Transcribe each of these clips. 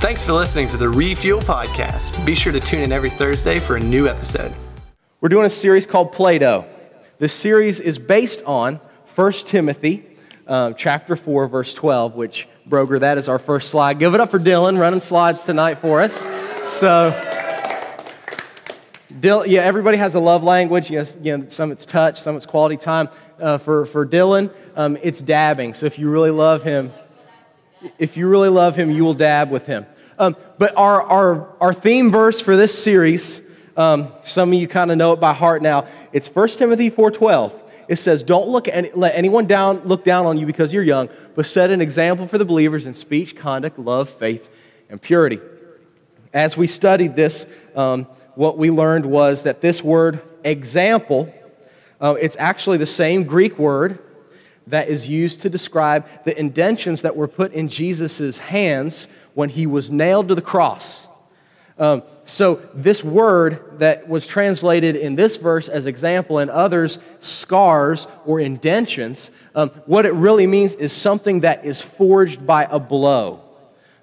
Thanks for listening to the Refuel Podcast. Be sure to tune in every Thursday for a new episode. We're doing a series called Play Doh. This series is based on 1 Timothy um, chapter 4, verse 12, which, Broger, that is our first slide. Give it up for Dylan running slides tonight for us. So, yeah, everybody has a love language. You know, you know some it's touch, some it's quality time. Uh, for, for Dylan, um, it's dabbing. So if you really love him, if you really love him, you will dab with him. Um, but our, our, our theme verse for this series, um, some of you kind of know it by heart now. It's 1 Timothy 4.12. It says, don't look any, let anyone down, look down on you because you're young, but set an example for the believers in speech, conduct, love, faith, and purity. As we studied this, um, what we learned was that this word example, uh, it's actually the same Greek word that is used to describe the indentions that were put in Jesus' hands when he was nailed to the cross. Um, so, this word that was translated in this verse as example and others, scars or indentions, um, what it really means is something that is forged by a blow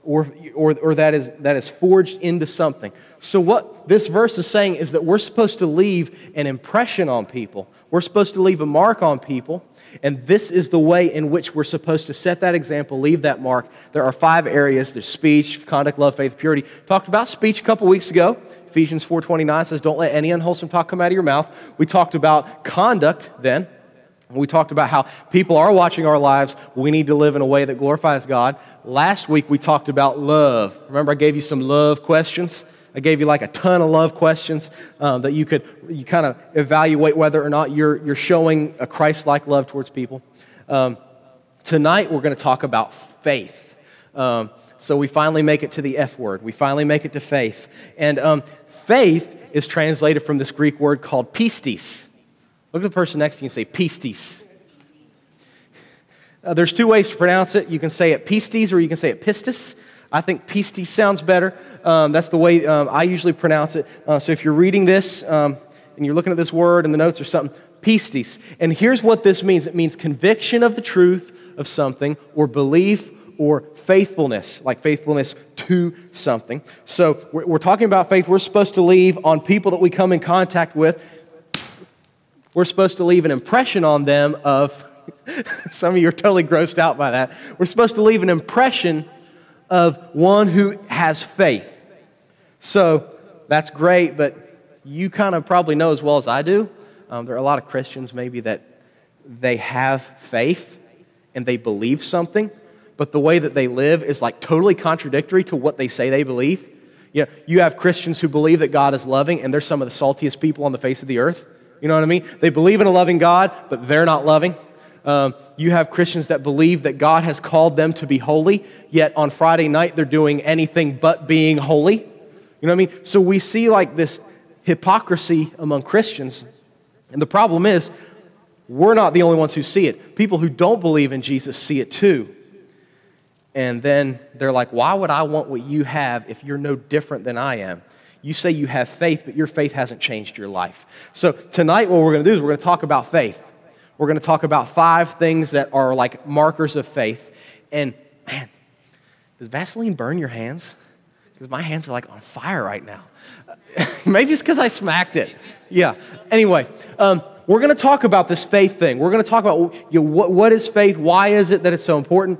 or, or, or that, is, that is forged into something. So, what this verse is saying is that we're supposed to leave an impression on people, we're supposed to leave a mark on people. And this is the way in which we're supposed to set that example, leave that mark. There are five areas there's speech, conduct, love, faith, purity. Talked about speech a couple weeks ago. Ephesians 4:29 says, Don't let any unwholesome talk come out of your mouth. We talked about conduct then. We talked about how people are watching our lives. We need to live in a way that glorifies God. Last week we talked about love. Remember, I gave you some love questions? I gave you like a ton of love questions um, that you could you kind of evaluate whether or not you're, you're showing a Christ like love towards people. Um, tonight, we're going to talk about faith. Um, so we finally make it to the F word. We finally make it to faith. And um, faith is translated from this Greek word called pistis. Look at the person next to you and say pistis. Uh, there's two ways to pronounce it. You can say it pistis or you can say it pistis. I think pistis sounds better. Um, that's the way um, I usually pronounce it. Uh, so if you're reading this um, and you're looking at this word in the notes or something, pistis. And here's what this means it means conviction of the truth of something or belief or faithfulness, like faithfulness to something. So we're, we're talking about faith. We're supposed to leave on people that we come in contact with, we're supposed to leave an impression on them of, some of you are totally grossed out by that. We're supposed to leave an impression of one who has faith. So that's great, but you kind of probably know as well as I do. Um, there are a lot of Christians maybe that they have faith and they believe something, but the way that they live is like totally contradictory to what they say they believe. You know, you have Christians who believe that God is loving, and they're some of the saltiest people on the face of the earth. You know what I mean? They believe in a loving God, but they're not loving. Um, you have Christians that believe that God has called them to be holy, yet on Friday night they're doing anything but being holy. You know what I mean? So we see like this hypocrisy among Christians. And the problem is, we're not the only ones who see it. People who don't believe in Jesus see it too. And then they're like, why would I want what you have if you're no different than I am? You say you have faith, but your faith hasn't changed your life. So tonight, what we're going to do is we're going to talk about faith. We're going to talk about five things that are like markers of faith. And man, does Vaseline burn your hands? Because my hands are like on fire right now. Maybe it's because I smacked it. Yeah. Anyway, um, we're going to talk about this faith thing. We're going to talk about you know, what, what is faith? Why is it that it's so important?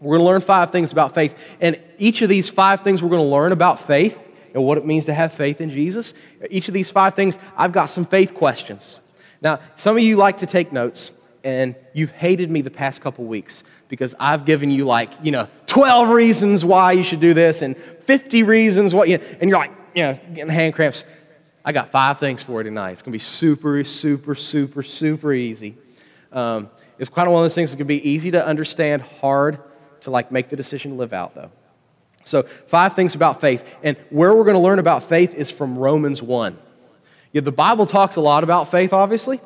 We're going to learn five things about faith. And each of these five things we're going to learn about faith and what it means to have faith in Jesus. Each of these five things, I've got some faith questions. Now, some of you like to take notes, and you've hated me the past couple weeks because I've given you like, you know, 12 reasons why you should do this and 50 reasons why, you and you're like, you know, getting hand cramps. I got five things for you tonight. It's going to be super, super, super, super easy. Um, it's kind of one of those things that can be easy to understand, hard to like make the decision to live out, though. So, five things about faith. And where we're going to learn about faith is from Romans 1. Yeah, the Bible talks a lot about faith, obviously.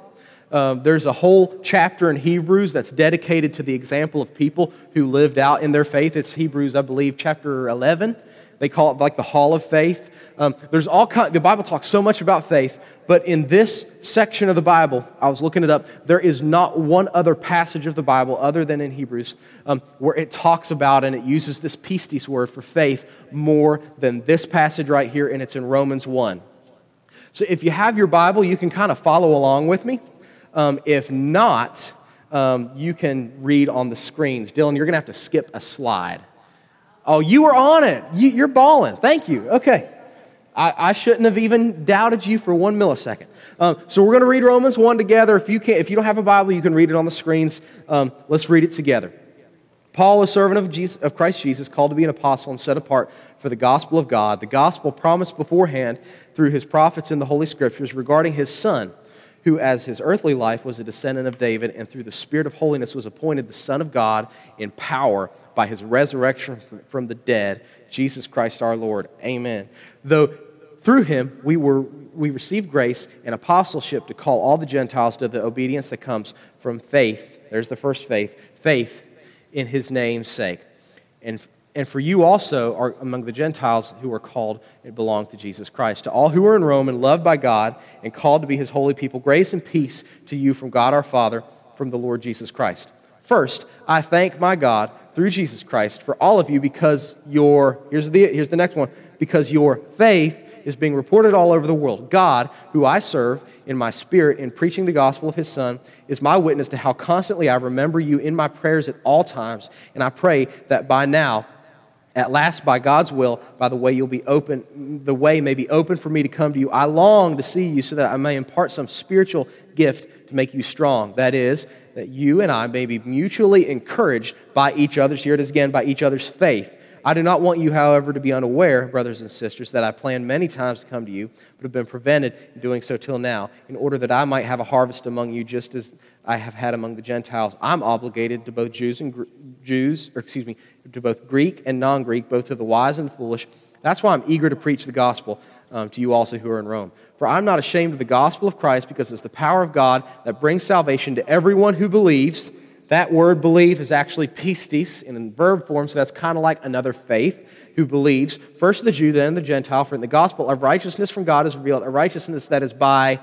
Um, there's a whole chapter in Hebrews that's dedicated to the example of people who lived out in their faith. It's Hebrews, I believe, chapter 11. They call it like the Hall of Faith. Um, there's all kind, the Bible talks so much about faith, but in this section of the Bible, I was looking it up, there is not one other passage of the Bible other than in Hebrews um, where it talks about and it uses this pistis word for faith more than this passage right here, and it's in Romans 1. So if you have your Bible, you can kind of follow along with me. Um, if not, um, you can read on the screens. Dylan, you're going to have to skip a slide. Oh, you were on it. You, are balling. Thank you. Okay. I, I, shouldn't have even doubted you for one millisecond. Um, so we're going to read Romans 1 together. If you, can't, if you don't have a Bible, you can read it on the screens. Um, let's read it together. Paul, a servant of, Jesus, of Christ Jesus, called to be an apostle and set apart for the gospel of God, the gospel promised beforehand through his prophets in the Holy Scriptures regarding his Son, who, as his earthly life, was a descendant of David, and through the Spirit of holiness was appointed the Son of God in power by his resurrection from the dead, Jesus Christ our Lord. Amen. Though through him we were we received grace and apostleship to call all the Gentiles to the obedience that comes from faith. There's the first faith, faith in his name's sake. And and for you also are among the Gentiles who are called and belong to Jesus Christ. To all who are in Rome and loved by God and called to be his holy people, grace and peace to you from God our Father, from the Lord Jesus Christ. First, I thank my God through Jesus Christ for all of you because your, here's the, here's the next one, because your faith is being reported all over the world. God, who I serve in my spirit in preaching the gospel of his Son, is my witness to how constantly I remember you in my prayers at all times. And I pray that by now, at last, by God's will, by the way you'll be open, the way may be open for me to come to you. I long to see you so that I may impart some spiritual gift to make you strong. That is, that you and I may be mutually encouraged by each other's, here it is again, by each other's faith. I do not want you, however, to be unaware, brothers and sisters, that I planned many times to come to you, but have been prevented in doing so till now, in order that I might have a harvest among you, just as I have had among the Gentiles. I'm obligated to both Jews and Jews, or excuse me, to both Greek and non Greek, both to the wise and the foolish. That's why I'm eager to preach the gospel um, to you also who are in Rome. For I'm not ashamed of the gospel of Christ because it's the power of God that brings salvation to everyone who believes. That word believe is actually pistis in verb form, so that's kind of like another faith who believes. First the Jew, then the Gentile, for in the gospel of righteousness from God is revealed, a righteousness that is by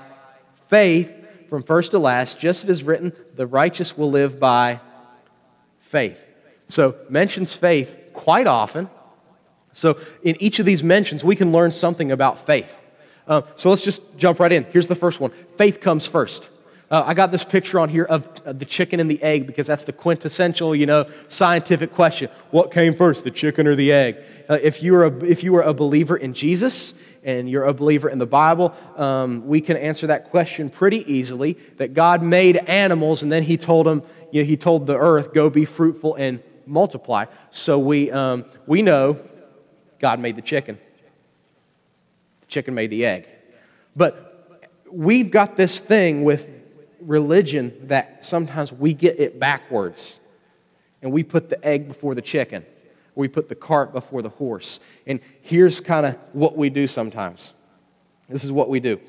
faith from first to last, just as it is written, the righteous will live by faith. So, mentions faith quite often. So, in each of these mentions, we can learn something about faith. Uh, so, let's just jump right in. Here's the first one faith comes first. Uh, I got this picture on here of uh, the chicken and the egg because that's the quintessential, you know, scientific question. What came first, the chicken or the egg? Uh, if, you are a, if you are a believer in Jesus and you're a believer in the Bible, um, we can answer that question pretty easily. That God made animals and then He told them, you know, He told the earth, "Go be fruitful and multiply." So we um, we know God made the chicken. The chicken made the egg, but we've got this thing with religion that sometimes we get it backwards and we put the egg before the chicken. We put the cart before the horse. And here's kind of what we do sometimes. This is what we do.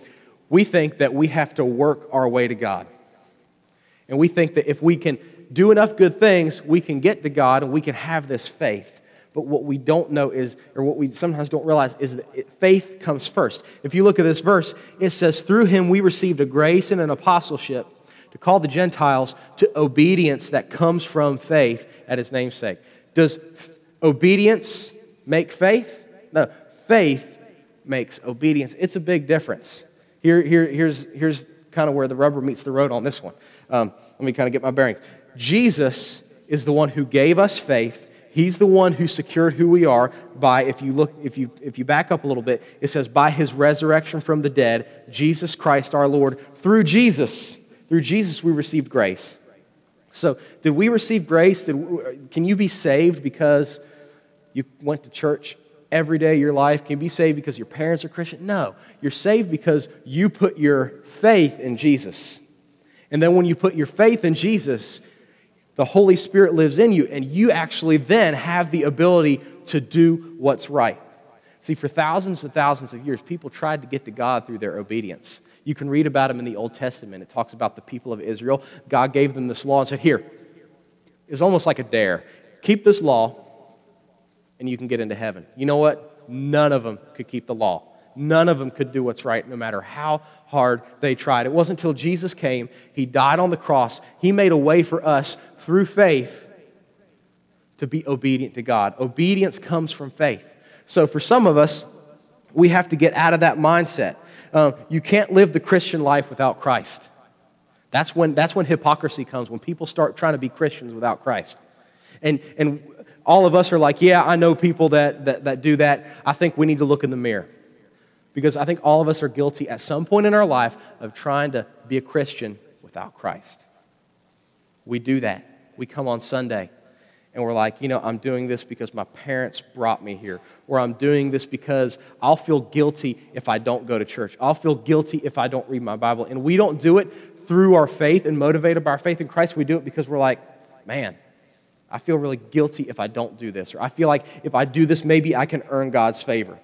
We think that we have to work our way to God. And we think that if we can do enough good things, we can get to God and we can have this faith. But what we don't know is, or what we sometimes don't realize, is that faith comes first. If you look at this verse, it says, Through him we received a grace and an apostleship to call the Gentiles to obedience that comes from faith at his namesake. Does obedience make faith? No, faith makes obedience. It's a big difference. Here, here, here's, here's kind of where the rubber meets the road on this one. Um, let me kind of get my bearings. Jesus is the one who gave us faith. He's the one who secured who we are by, if you look, if you if you back up a little bit, it says, by his resurrection from the dead, Jesus Christ our Lord. Through Jesus, through Jesus we received grace. So, did we receive grace? Did, can you be saved because you went to church every day of your life? Can you be saved because your parents are Christian? No. You're saved because you put your faith in Jesus. And then when you put your faith in Jesus, the Holy Spirit lives in you, and you actually then have the ability to do what's right. See, for thousands and thousands of years, people tried to get to God through their obedience. You can read about them in the Old Testament. It talks about the people of Israel. God gave them this law and said, Here, it's almost like a dare. Keep this law, and you can get into heaven. You know what? none of them could keep the law. None of them could do what's right, no matter how hard they tried. It wasn't until Jesus came, He died on the cross, He made a way for us through faith to be obedient to God. Obedience comes from faith. So for some of us, we have to get out of that mindset. Um, you can't live the Christian life without Christ. That's when, that's when hypocrisy comes, when people start trying to be Christians without Christ. And, and all of us are like, yeah, I know people that, that, that do that. I think we need to look in the mirror. Because I think all of us are guilty at some point in our life of trying to be a Christian without Christ. We do that. We come on Sunday and we're like, you know, I'm doing this because my parents brought me here, or I'm doing this because I'll feel guilty if I don't go to church. I'll feel guilty if I don't read my Bible. And we don't do it through our faith and motivated by our faith in Christ. We do it because we're like, man, I feel really guilty if I don't do this, or I feel like if I do this, maybe I can earn God's favor.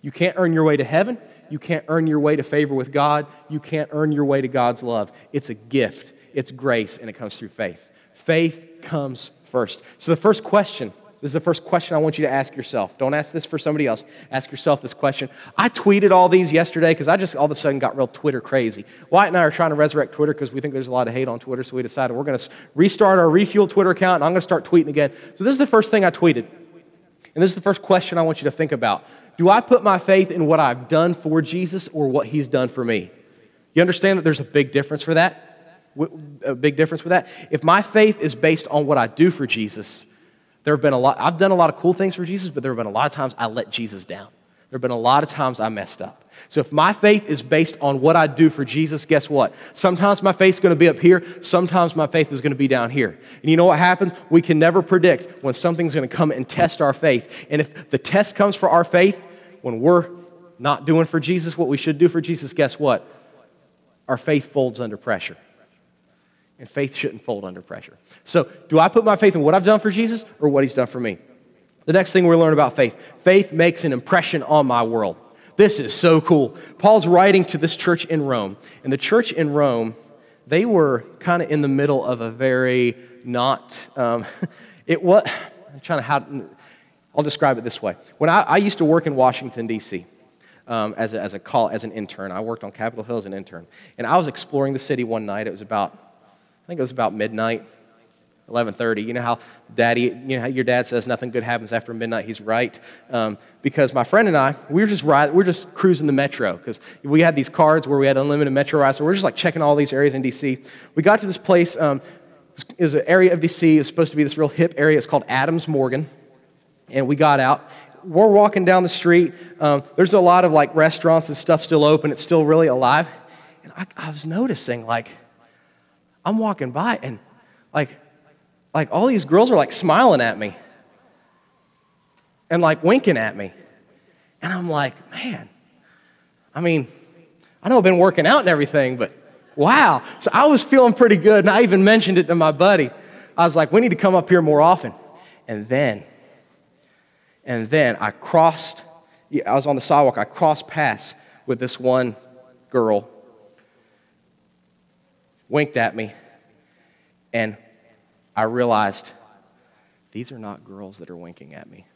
You can't earn your way to heaven. You can't earn your way to favor with God. You can't earn your way to God's love. It's a gift, it's grace, and it comes through faith. Faith comes first. So, the first question this is the first question I want you to ask yourself. Don't ask this for somebody else. Ask yourself this question. I tweeted all these yesterday because I just all of a sudden got real Twitter crazy. Wyatt and I are trying to resurrect Twitter because we think there's a lot of hate on Twitter, so we decided we're going to restart our Refuel Twitter account and I'm going to start tweeting again. So, this is the first thing I tweeted. And this is the first question I want you to think about. Do I put my faith in what I've done for Jesus or what he's done for me? You understand that there's a big difference for that? A big difference for that? If my faith is based on what I do for Jesus, there have been a lot, I've done a lot of cool things for Jesus, but there have been a lot of times I let Jesus down. There have been a lot of times I messed up. So if my faith is based on what I do for Jesus, guess what? Sometimes my faith is going to be up here, sometimes my faith is going to be down here. And you know what happens? We can never predict when something's going to come and test our faith. And if the test comes for our faith when we're not doing for Jesus what we should do for Jesus, guess what? Our faith folds under pressure. And faith shouldn't fold under pressure. So, do I put my faith in what I've done for Jesus or what he's done for me? The next thing we learn about faith faith makes an impression on my world. This is so cool. Paul's writing to this church in Rome, and the church in Rome, they were kind of in the middle of a very not, um, it was, I'm trying to, how, I'll describe it this way. When I, I used to work in Washington, D.C., um, as, a, as, a call, as an intern, I worked on Capitol Hill as an intern, and I was exploring the city one night. It was about I think it was about midnight, 11:30. You know how daddy, you know how your dad says nothing good happens after midnight. He's right. Um, because my friend and I, we were just ride, we were just cruising the metro because we had these cards where we had unlimited metro rides. So we are just like checking all these areas in DC. We got to this place. Um, is an area of DC. It's supposed to be this real hip area. It's called Adams Morgan. And we got out. We're walking down the street. Um, there's a lot of like restaurants and stuff still open. It's still really alive. And I, I was noticing like I'm walking by and like, like all these girls are like smiling at me and like winking at me. And I'm like, man, I mean, I know I've been working out and everything, but wow. So I was feeling pretty good, and I even mentioned it to my buddy. I was like, we need to come up here more often. And then, and then I crossed, I was on the sidewalk, I crossed paths with this one girl winked at me, and I realized these are not girls that are winking at me.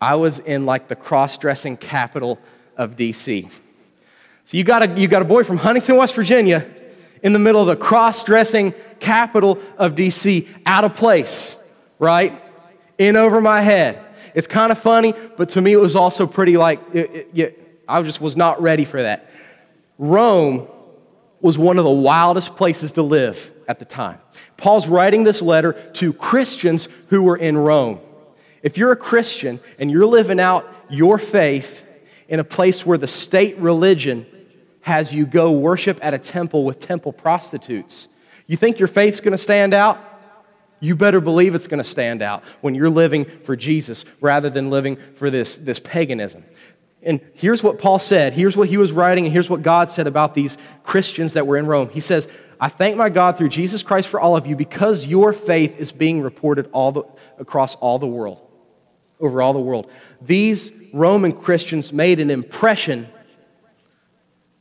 I was in like the cross dressing capital of DC. So you got, a, you got a boy from Huntington, West Virginia, in the middle of the cross dressing capital of DC, out of place, right? In over my head. It's kind of funny, but to me it was also pretty like, it, it, I just was not ready for that. Rome was one of the wildest places to live at the time. Paul's writing this letter to Christians who were in Rome. If you're a Christian and you're living out your faith in a place where the state religion has you go worship at a temple with temple prostitutes, you think your faith's gonna stand out? You better believe it's gonna stand out when you're living for Jesus rather than living for this, this paganism. And here's what Paul said. Here's what he was writing, and here's what God said about these Christians that were in Rome. He says, I thank my God through Jesus Christ for all of you because your faith is being reported all the, across all the world, over all the world. These Roman Christians made an impression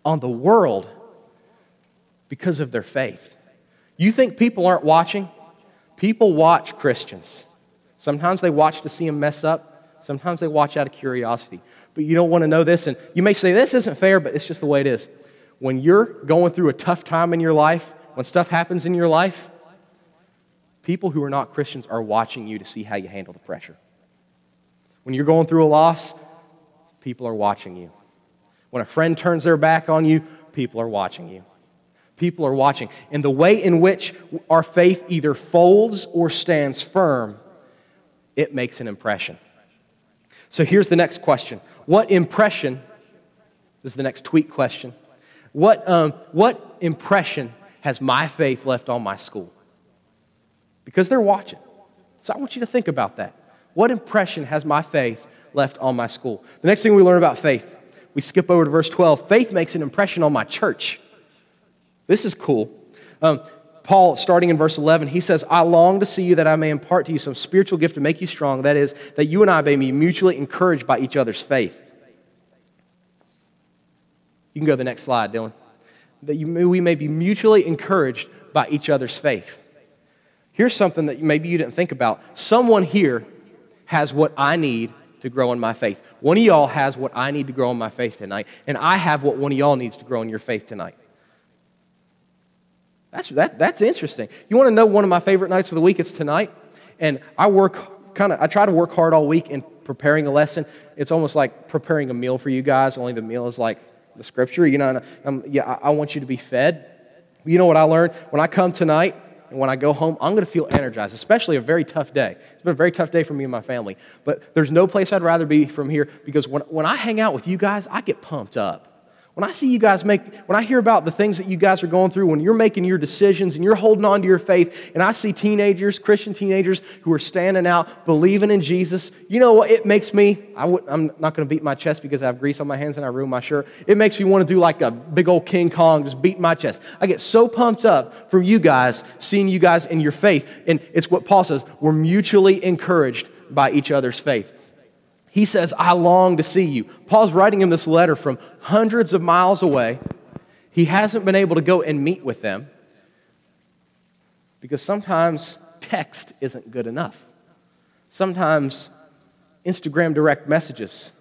on the world because of their faith. You think people aren't watching? People watch Christians. Sometimes they watch to see them mess up, Sometimes they watch out of curiosity. But you don't want to know this, and you may say, This isn't fair, but it's just the way it is. When you're going through a tough time in your life, when stuff happens in your life, people who are not Christians are watching you to see how you handle the pressure. When you're going through a loss, people are watching you. When a friend turns their back on you, people are watching you. People are watching. And the way in which our faith either folds or stands firm, it makes an impression. So here's the next question What impression, this is the next tweet question, what, um, what impression has my faith left on my school? Because they're watching. So I want you to think about that. What impression has my faith left on my school? The next thing we learn about faith, we skip over to verse 12. Faith makes an impression on my church. This is cool. Um, Paul, starting in verse 11, he says, I long to see you that I may impart to you some spiritual gift to make you strong. That is, that you and I may be mutually encouraged by each other's faith. You can go to the next slide, Dylan. That you, we may be mutually encouraged by each other's faith. Here's something that maybe you didn't think about. Someone here has what I need to grow in my faith. One of y'all has what I need to grow in my faith tonight, and I have what one of y'all needs to grow in your faith tonight. That's, that, that's interesting. You want to know one of my favorite nights of the week? It's tonight. And I work kind of, I try to work hard all week in preparing a lesson. It's almost like preparing a meal for you guys, only the meal is like the scripture. You know, um, yeah, I, I want you to be fed. You know what I learned? When I come tonight, and when I go home, I'm going to feel energized, especially a very tough day. It's been a very tough day for me and my family. But there's no place I'd rather be from here because when, when I hang out with you guys, I get pumped up. When I see you guys make, when I hear about the things that you guys are going through, when you're making your decisions and you're holding on to your faith, and I see teenagers, Christian teenagers, who are standing out, believing in Jesus, you know what? It makes me, I am not going to beat my chest because I have grease on my hands and I ruin my shirt. It makes me want to do like a big old King Kong, just beat my chest. I get so pumped up from you guys, seeing you guys in your faith. And it's what Paul says we're mutually encouraged by each other's faith. He says, I long to see you. Paul's writing him this letter from hundreds of miles away. He hasn't been able to go and meet with them because sometimes text isn't good enough. Sometimes Instagram direct messages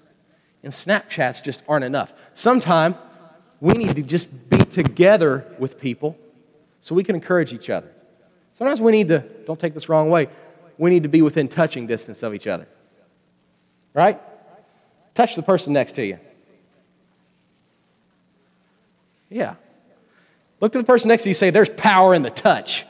and Snapchats just aren't enough. Sometimes we need to just be together with people so we can encourage each other. Sometimes we need to, don't take this wrong way, we need to be within touching distance of each other right? Touch the person next to you. Yeah. Look to the person next to you say, There's power in the touch.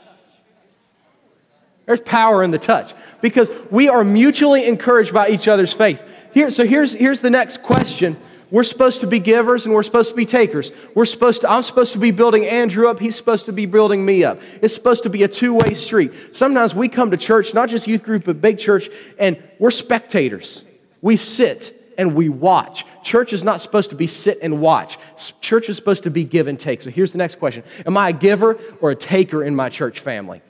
There's power in the touch because we are mutually encouraged by each other's faith. Here, so here's, here's the next question. We're supposed to be givers and we're supposed to be takers. We're supposed to, I'm supposed to be building Andrew up. He's supposed to be building me up. It's supposed to be a two way street. Sometimes we come to church, not just youth group, but big church, and we're spectators. We sit and we watch. Church is not supposed to be sit and watch. Church is supposed to be give and take. So here's the next question Am I a giver or a taker in my church family?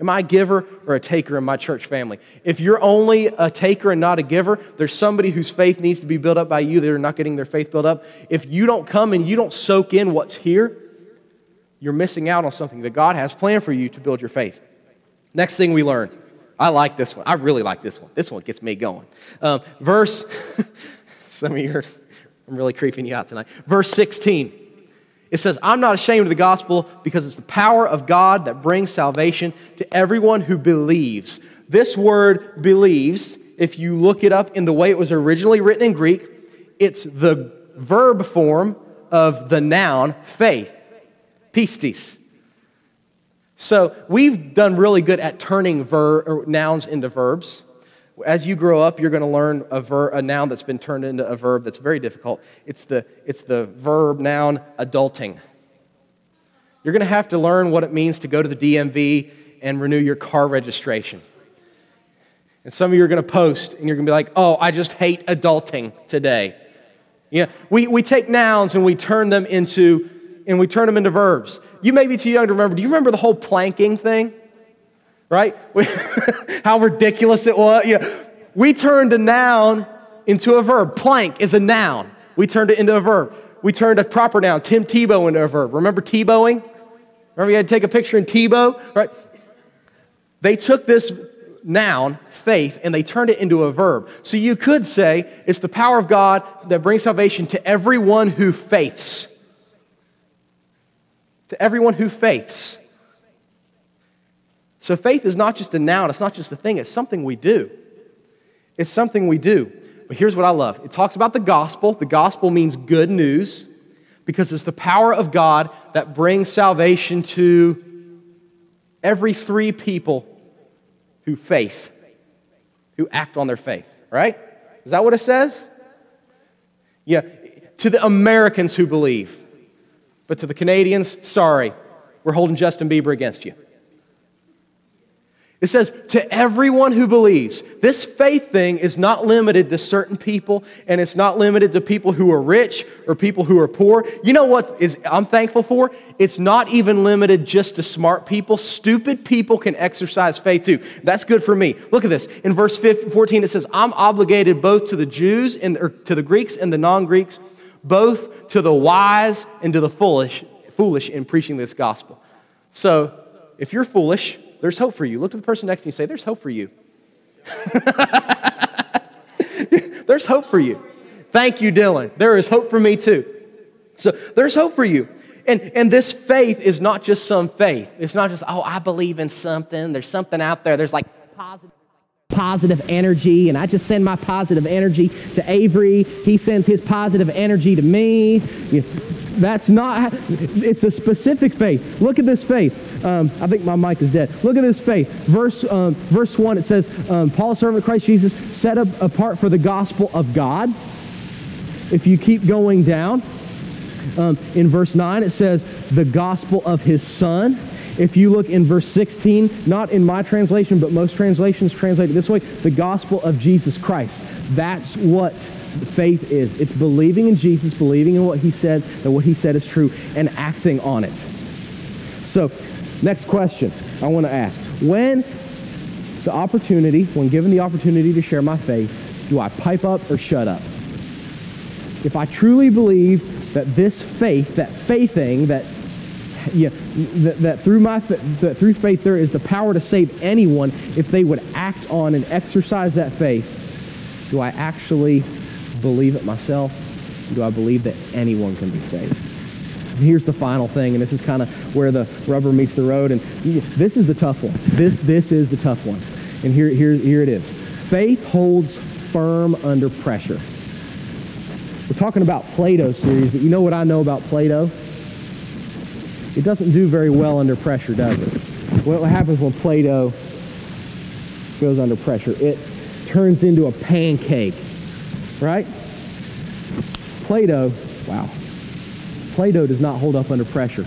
Am I a giver or a taker in my church family? If you're only a taker and not a giver, there's somebody whose faith needs to be built up by you that are not getting their faith built up. If you don't come and you don't soak in what's here, you're missing out on something that God has planned for you to build your faith. Next thing we learn I like this one. I really like this one. This one gets me going. Um, verse, some of you are, I'm really creeping you out tonight. Verse 16. It says, I'm not ashamed of the gospel because it's the power of God that brings salvation to everyone who believes. This word believes, if you look it up in the way it was originally written in Greek, it's the verb form of the noun faith, pistis. So we've done really good at turning ver- nouns into verbs. As you grow up, you're going to learn a, ver- a noun that's been turned into a verb that's very difficult. It's the, it's the verb noun adulting. You're going to have to learn what it means to go to the DMV and renew your car registration. And some of you are going to post and you're going to be like, oh, I just hate adulting today. Yeah, we, we take nouns and we turn them into and we turn them into verbs. You may be too young to remember. Do you remember the whole planking thing? Right? How ridiculous it was. Yeah. We turned a noun into a verb. Plank is a noun. We turned it into a verb. We turned a proper noun, Tim Tebow, into a verb. Remember Tebowing? Remember you had to take a picture in Tebow? Right? They took this noun, faith, and they turned it into a verb. So you could say it's the power of God that brings salvation to everyone who faiths. To everyone who faiths. So faith is not just a noun, it's not just a thing, it's something we do. It's something we do. But here's what I love it talks about the gospel. The gospel means good news because it's the power of God that brings salvation to every three people who faith, who act on their faith, right? Is that what it says? Yeah, to the Americans who believe. But to the Canadians, sorry, we're holding Justin Bieber against you. It says, to everyone who believes. This faith thing is not limited to certain people, and it's not limited to people who are rich or people who are poor. You know what is, I'm thankful for? It's not even limited just to smart people. Stupid people can exercise faith too. That's good for me. Look at this. In verse 14, it says, I'm obligated both to the Jews and to the Greeks and the non Greeks, both to the wise and to the foolish, foolish in preaching this gospel. So, if you're foolish, there's hope for you. Look at the person next to you and say, There's hope for you. there's hope for you. Thank you, Dylan. There is hope for me too. So there's hope for you. And, and this faith is not just some faith. It's not just, oh, I believe in something. There's something out there. There's like positive positive energy, and I just send my positive energy to Avery. He sends his positive energy to me. That's not, it's a specific faith. Look at this faith. Um, I think my mic is dead. Look at this faith. Verse, um, verse 1, it says, um, Paul, servant of Christ Jesus, set up apart for the gospel of God. If you keep going down, um, in verse 9, it says, the gospel of his son. If you look in verse 16, not in my translation, but most translations translate it this way, the gospel of Jesus Christ. That's what faith is. It's believing in Jesus, believing in what he said, that what he said is true, and acting on it. So, next question I want to ask. When the opportunity, when given the opportunity to share my faith, do I pipe up or shut up? If I truly believe that this faith, that faithing, that yeah, that, that through my that through faith there is the power to save anyone if they would act on and exercise that faith, do I actually believe it myself? Do I believe that anyone can be saved? Here's the final thing, and this is kind of where the rubber meets the road. And this is the tough one. This, this is the tough one. And here, here, here it is. Faith holds firm under pressure. We're talking about Play-Doh series, but you know what I know about Play-Doh? It doesn't do very well under pressure, does it? What happens when Play-Doh goes under pressure? It turns into a pancake right? Play-Doh, wow. Play-Doh does not hold up under pressure,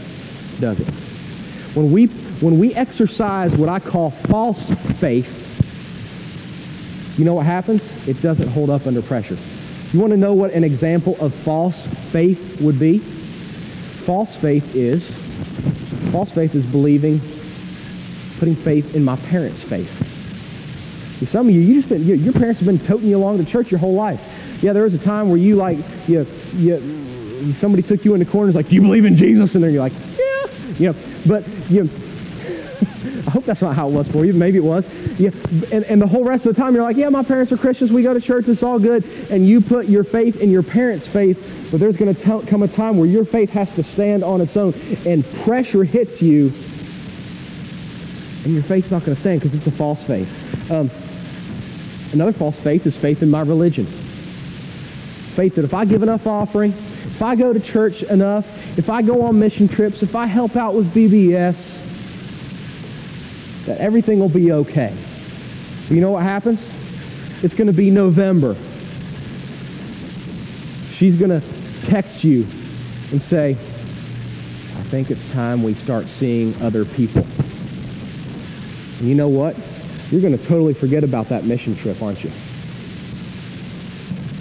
does it? When we, when we exercise what I call false faith, you know what happens? It doesn't hold up under pressure. You want to know what an example of false faith would be? False faith is, false faith is believing, putting faith in my parents' faith. Some of you, you just been, your parents have been toting you along to church your whole life. Yeah, there was a time where you like, you, you, somebody took you in the corner and was like, do you believe in Jesus? And then you're like, yeah. You know, but you I hope that's not how it was for you. Maybe it was. Yeah. And, and the whole rest of the time, you're like, yeah, my parents are Christians. We go to church. It's all good. And you put your faith in your parents' faith. But there's going to come a time where your faith has to stand on its own. And pressure hits you. And your faith's not going to stand because it's a false faith. Um, another false faith is faith in my religion faith that if I give enough offering, if I go to church enough, if I go on mission trips, if I help out with VBS, that everything will be okay. But you know what happens? It's going to be November. She's going to text you and say, I think it's time we start seeing other people. And you know what? You're going to totally forget about that mission trip, aren't you?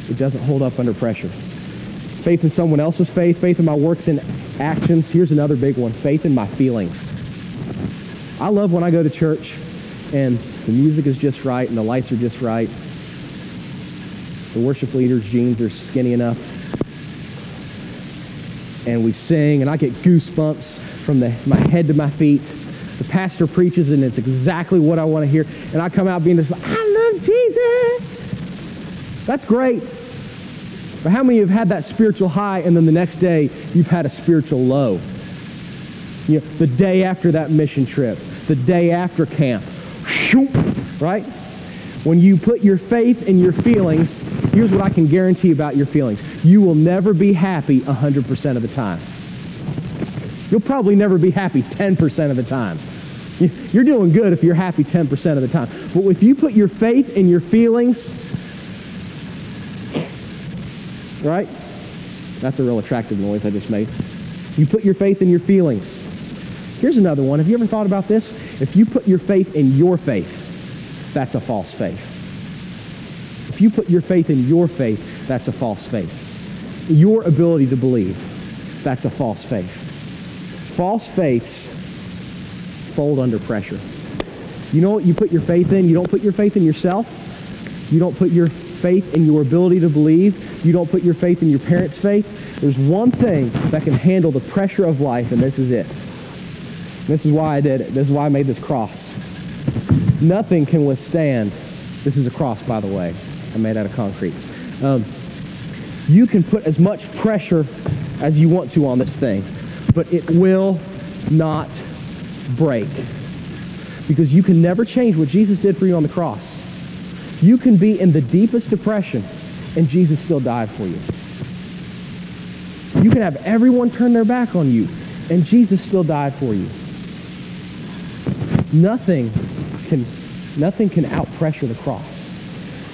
It doesn't hold up under pressure. Faith in someone else's faith, faith in my works and actions. Here's another big one, faith in my feelings. I love when I go to church and the music is just right and the lights are just right. The worship leader's jeans are skinny enough. And we sing and I get goosebumps from the, my head to my feet. The pastor preaches and it's exactly what I want to hear. And I come out being just like, I love Jesus. That's great. But how many have had that spiritual high and then the next day you've had a spiritual low? You know, the day after that mission trip, the day after camp, right? When you put your faith in your feelings, here's what I can guarantee about your feelings. You will never be happy 100% of the time. You'll probably never be happy 10% of the time. You're doing good if you're happy 10% of the time. But if you put your faith in your feelings, right? That's a real attractive noise I just made. You put your faith in your feelings. Here's another one. Have you ever thought about this? If you put your faith in your faith, that's a false faith. If you put your faith in your faith, that's a false faith. Your ability to believe, that's a false faith. False faiths fold under pressure. You know what you put your faith in? You don't put your faith in yourself. You don't put your faith in your ability to believe. You don't put your faith in your parents' faith. There's one thing that can handle the pressure of life, and this is it. This is why I did it. This is why I made this cross. Nothing can withstand. This is a cross, by the way. I made out of concrete. Um, you can put as much pressure as you want to on this thing, but it will not break. Because you can never change what Jesus did for you on the cross. You can be in the deepest depression, and Jesus still died for you. You can have everyone turn their back on you, and Jesus still died for you. Nothing can, nothing can outpressure the cross.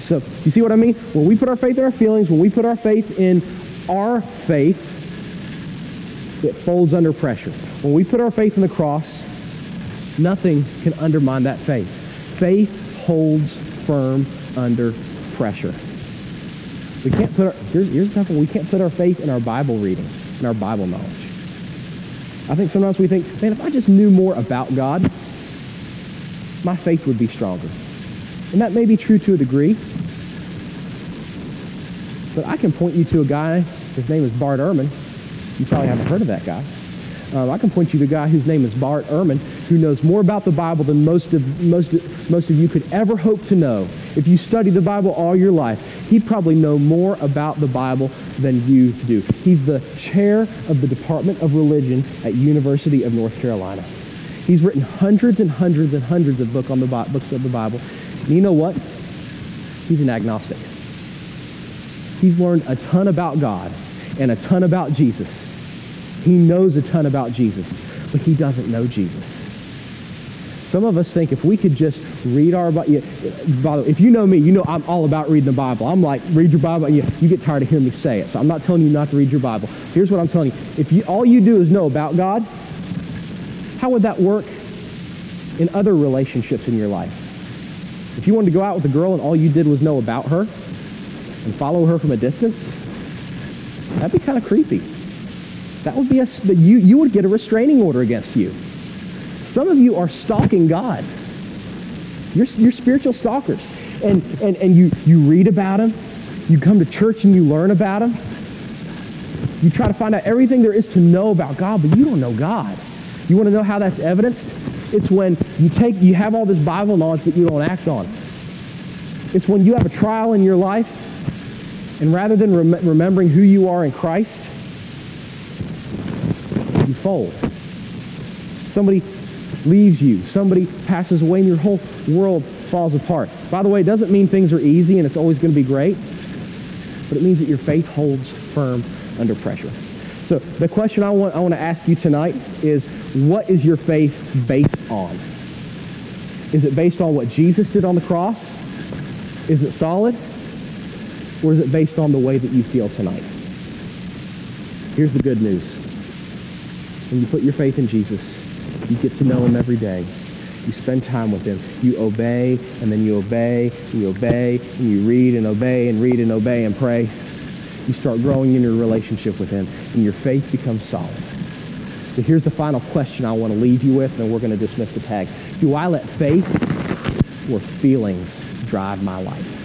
So you see what I mean? When we put our faith in our feelings, when we put our faith in our faith, it folds under pressure. When we put our faith in the cross, nothing can undermine that faith. Faith holds firm under pressure. We can't put our, here's, here's the. We can't put our faith in our Bible reading, in our Bible knowledge. I think sometimes we think, man, if I just knew more about God, my faith would be stronger. And that may be true to a degree. But I can point you to a guy, his name is Bart Ehrman. You probably haven't heard of that guy. Um, I can point you to a guy whose name is Bart Ehrman, who knows more about the Bible than most of, most, most of you could ever hope to know. If you study the Bible all your life, he'd probably know more about the Bible than you do. He's the chair of the Department of Religion at University of North Carolina. He's written hundreds and hundreds and hundreds of book on the books of the Bible. And you know what? He's an agnostic. He's learned a ton about God and a ton about Jesus. He knows a ton about Jesus, but he doesn't know Jesus. Some of us think if we could just read our Bible, if you know me, you know I'm all about reading the Bible. I'm like, read your Bible. You, you get tired of hearing me say it. So I'm not telling you not to read your Bible. Here's what I'm telling you. If you, all you do is know about God, how would that work in other relationships in your life? If you wanted to go out with a girl and all you did was know about her and follow her from a distance, that'd be kind of creepy. That would be a, you, you would get a restraining order against you. Some of you are stalking God. You're, you're spiritual stalkers. And, and, and you, you read about him. You come to church and you learn about him. You try to find out everything there is to know about God, but you don't know God. You want to know how that's evidenced? It's when you take, you have all this Bible knowledge, but you don't act on it. It's when you have a trial in your life, and rather than rem- remembering who you are in Christ, you fold. Somebody leaves you. Somebody passes away, and your whole world falls apart. By the way, it doesn't mean things are easy and it's always going to be great, but it means that your faith holds firm under pressure. So the question I want, I want to ask you tonight is, what is your faith based on? Is it based on what Jesus did on the cross? Is it solid? Or is it based on the way that you feel tonight? Here's the good news. When you put your faith in Jesus, you get to know him every day. You spend time with him. You obey, and then you obey, and you obey, and you read and obey and read and obey and pray. You start growing in your relationship with him, and your faith becomes solid. So here's the final question I want to leave you with, and we're going to dismiss the tag. Do I let faith or feelings drive my life?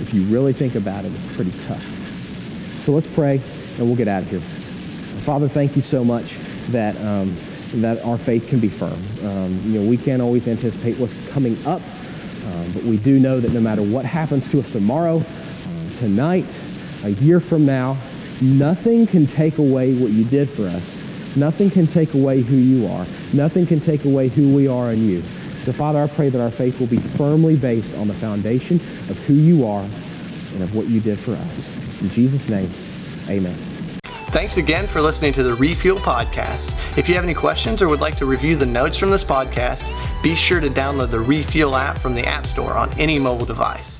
If you really think about it, it's pretty tough. So let's pray, and we'll get out of here. Father, thank you so much that, um, that our faith can be firm. Um, you know, we can't always anticipate what's coming up, um, but we do know that no matter what happens to us tomorrow, tonight, a year from now, nothing can take away what you did for us. Nothing can take away who you are. Nothing can take away who we are in you. So, Father, I pray that our faith will be firmly based on the foundation of who you are and of what you did for us. In Jesus' name, amen. Thanks again for listening to the Refuel Podcast. If you have any questions or would like to review the notes from this podcast, be sure to download the Refuel app from the App Store on any mobile device.